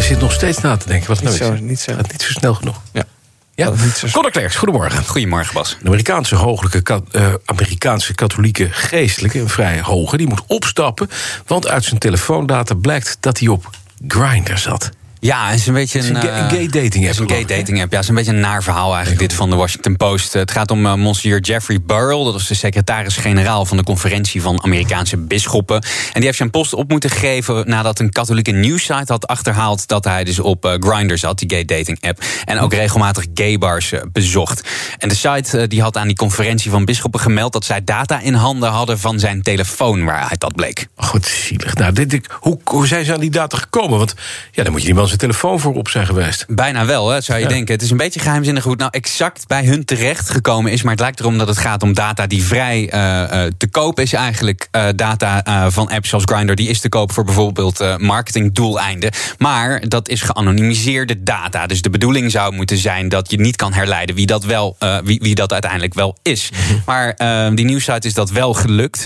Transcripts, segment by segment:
Hij zit nog steeds na te denken. Wat nou Niet zo- niet zo. Gaat niet zo snel genoeg. Ja. Ja, Conor Klerks, goedemorgen. Goedemorgen, Bas. De Amerikaanse, hogelijke, eh, Amerikaanse katholieke geestelijke, een vrij hoge, die moet opstappen. Want uit zijn telefoondata blijkt dat hij op Grindr zat. Ja, het is een beetje een, is een eh, gay dating app, is een gay dating app. Ja, het is een beetje een naar verhaal eigenlijk, dit van de Washington Post. Het gaat om eh, monsieur Jeffrey Burrell. Dat was de secretaris-generaal van de conferentie van Amerikaanse bisschoppen. En die heeft zijn post op moeten geven nadat een katholieke nieuwssite had achterhaald dat hij dus op eh, Grindr zat, die gay dating app. En ook regelmatig gay bars bezocht. En de site die had aan die conferentie van bisschoppen gemeld dat zij data in handen hadden van zijn telefoon waaruit dat bleek. Wat zielig. Nou, dit, ik- hoe, hoe zijn ze aan die data gekomen? Want ja, dan moet je die man zijn telefoon voor op zijn geweest. Bijna wel, hè, zou je Ja. denken. Het is een beetje geheimzinnig hoe het nou exact bij hun terecht gekomen is. Maar het lijkt erom dat het gaat om data die vrij eh, eh, te koop is eigenlijk. Eh, data van apps zoals Grindr, die is te koop voor bijvoorbeeld marketingdoeleinden. Maar dat is geanonimiseerde data. Dus de bedoeling zou moeten zijn dat je niet kan herleiden wie dat, wel, wie, wie dat uiteindelijk wel is. Maar eh, die nieuwsite is dat wel gelukt.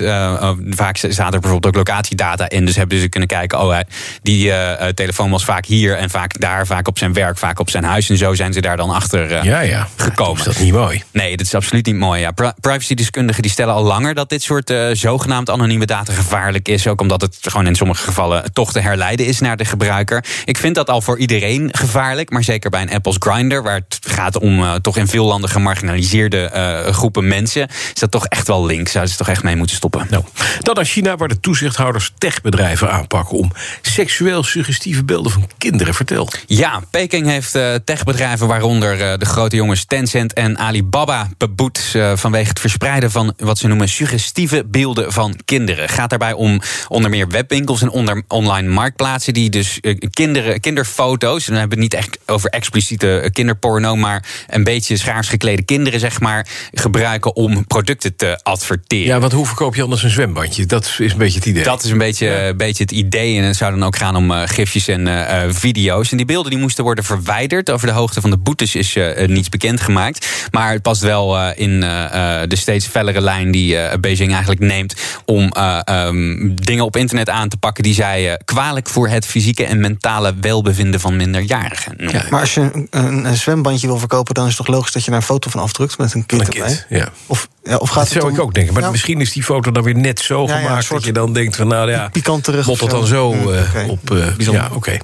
Vaak staat er bijvoorbeeld ook locatiedata in. Dus hebben ze kunnen kijken, oh, die telefoon was vaak hier en vaak daar, vaak op zijn werk, vaak op zijn huis. En zo zijn ze daar dan achter eh, Ja, ja. gekomen. Is dat niet mooi? Nee, dat is absoluut niet mooi. Ja. Pri- Privacy-deskundigen die stellen al langer dat dit soort eh, zogenaamd anonieme data gevaarlijk is. Ook omdat het gewoon in sommige gevallen toch te herleiden is naar de gebruiker. Ik vind dat al voor iedereen gevaarlijk. Maar zeker bij een app als Grindr, waar het gaat om eh, toch in veel landen gemarginaliseerde groepen mensen, is dat toch echt wel links. Zouden ze toch echt mee moeten stoppen. Nou, dan naar China, waar de toezichthouders techbedrijven aanpakken om seksueel suggestieve beelden van kinderen. Vertel. Ja, Peking heeft eh, techbedrijven, waaronder eh, de grote jongens Tencent en Alibaba, beboet eh, vanwege het verspreiden van wat ze noemen suggestieve beelden van kinderen. Gaat daarbij om onder meer webwinkels en onder online marktplaatsen die dus kinderen, kinderfoto's, en dan hebben we het niet echt over expliciete kinderporno, maar een beetje schaars geklede kinderen, zeg maar, gebruiken om producten te adverteren. Ja, want hoe verkoop je anders een zwembandje? Dat is een beetje het idee. Dat is een beetje, beetje het idee. En het zou dan ook gaan om gifjes en eh, eh, video's. En die beelden die moesten worden verwijderd. Over de hoogte van de boetes is eh, niets bekendgemaakt. Maar het past wel eh, in eh, eh, de steeds fellere lijn die eh, Beijing eigenlijk neemt. om eh, ehm, dingen op internet aan te pakken die zij kwalijk voor het fysieke en mentale welbevinden van minderjarigen noemen. Ja, Maar als je een, zwembandje wil verkopen, dan is het toch logisch dat je daar een foto van afdrukt met een kind Een erbij? kind, ja. Of, ja, of gaat Dat het zou om- ik ook denken. Maar Ja, misschien is die foto dan weer net zo Ja, ja, een gemaakt soort dat je dan denkt van nou ja, pikanterig Bot dat dan zo. Mm, eh, op. eh, ja, oké.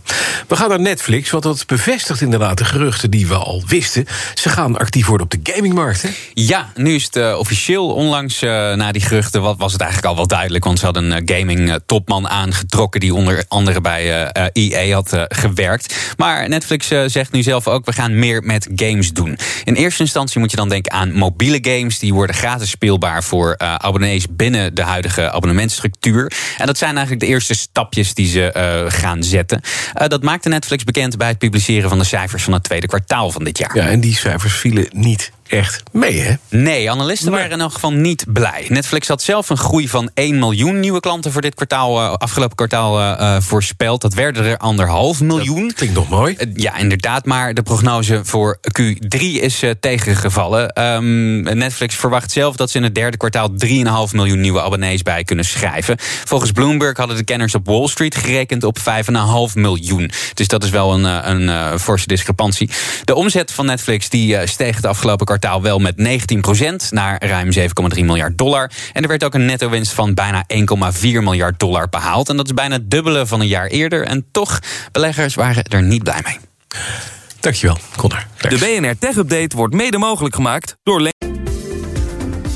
We gaan naar Netflix, want dat bevestigt inderdaad de geruchten die we al wisten. Ze gaan actief worden op de gamingmarkt. Hè? Ja, nu is het eh, officieel. Onlangs na die geruchten wat was het eigenlijk al wel duidelijk. Want ze hadden een gaming-topman aangetrokken... die onder andere bij EA had eh, gewerkt. Maar Netflix zegt nu zelf ook... we gaan meer met games doen. In eerste instantie moet je dan denken aan mobiele games. Die worden gratis speelbaar voor eh, abonnees... binnen de huidige abonnementstructuur. En dat zijn eigenlijk de eerste stapjes die ze eh, gaan zetten. Eh, dat maakte Netflix bekend bij het publiceren van de cijfers... van het tweede kwartaal van dit jaar. Ja, en die cijfers vielen niet echt mee, hè? Nee, analisten waren in elk geval niet blij. Netflix had zelf een groei van 1 miljoen nieuwe klanten voor dit kwartaal, eh, afgelopen kwartaal eh, eh, voorspeld. Dat werden er anderhalf miljoen. Klinkt nog mooi. Ja, inderdaad, maar de prognose voor Q3 is tegengevallen. Ehm, Netflix verwacht zelf dat ze in het derde kwartaal 3,5 miljoen nieuwe abonnees bij kunnen schrijven. Volgens Bloomberg hadden de kenners op Wall Street gerekend op 5,5 miljoen. Dus dat is wel een, een forse discrepantie. De omzet van Netflix die steeg het afgelopen kwartaal wel met 19% naar ruim 7,3 miljard dollar. En er werd ook een netto-winst van bijna 1,4 miljard dollar behaald. En dat is bijna het dubbele van een jaar eerder. En toch, beleggers waren er niet blij mee. Dankjewel, Connor. De BNR Tech Update wordt mede mogelijk gemaakt door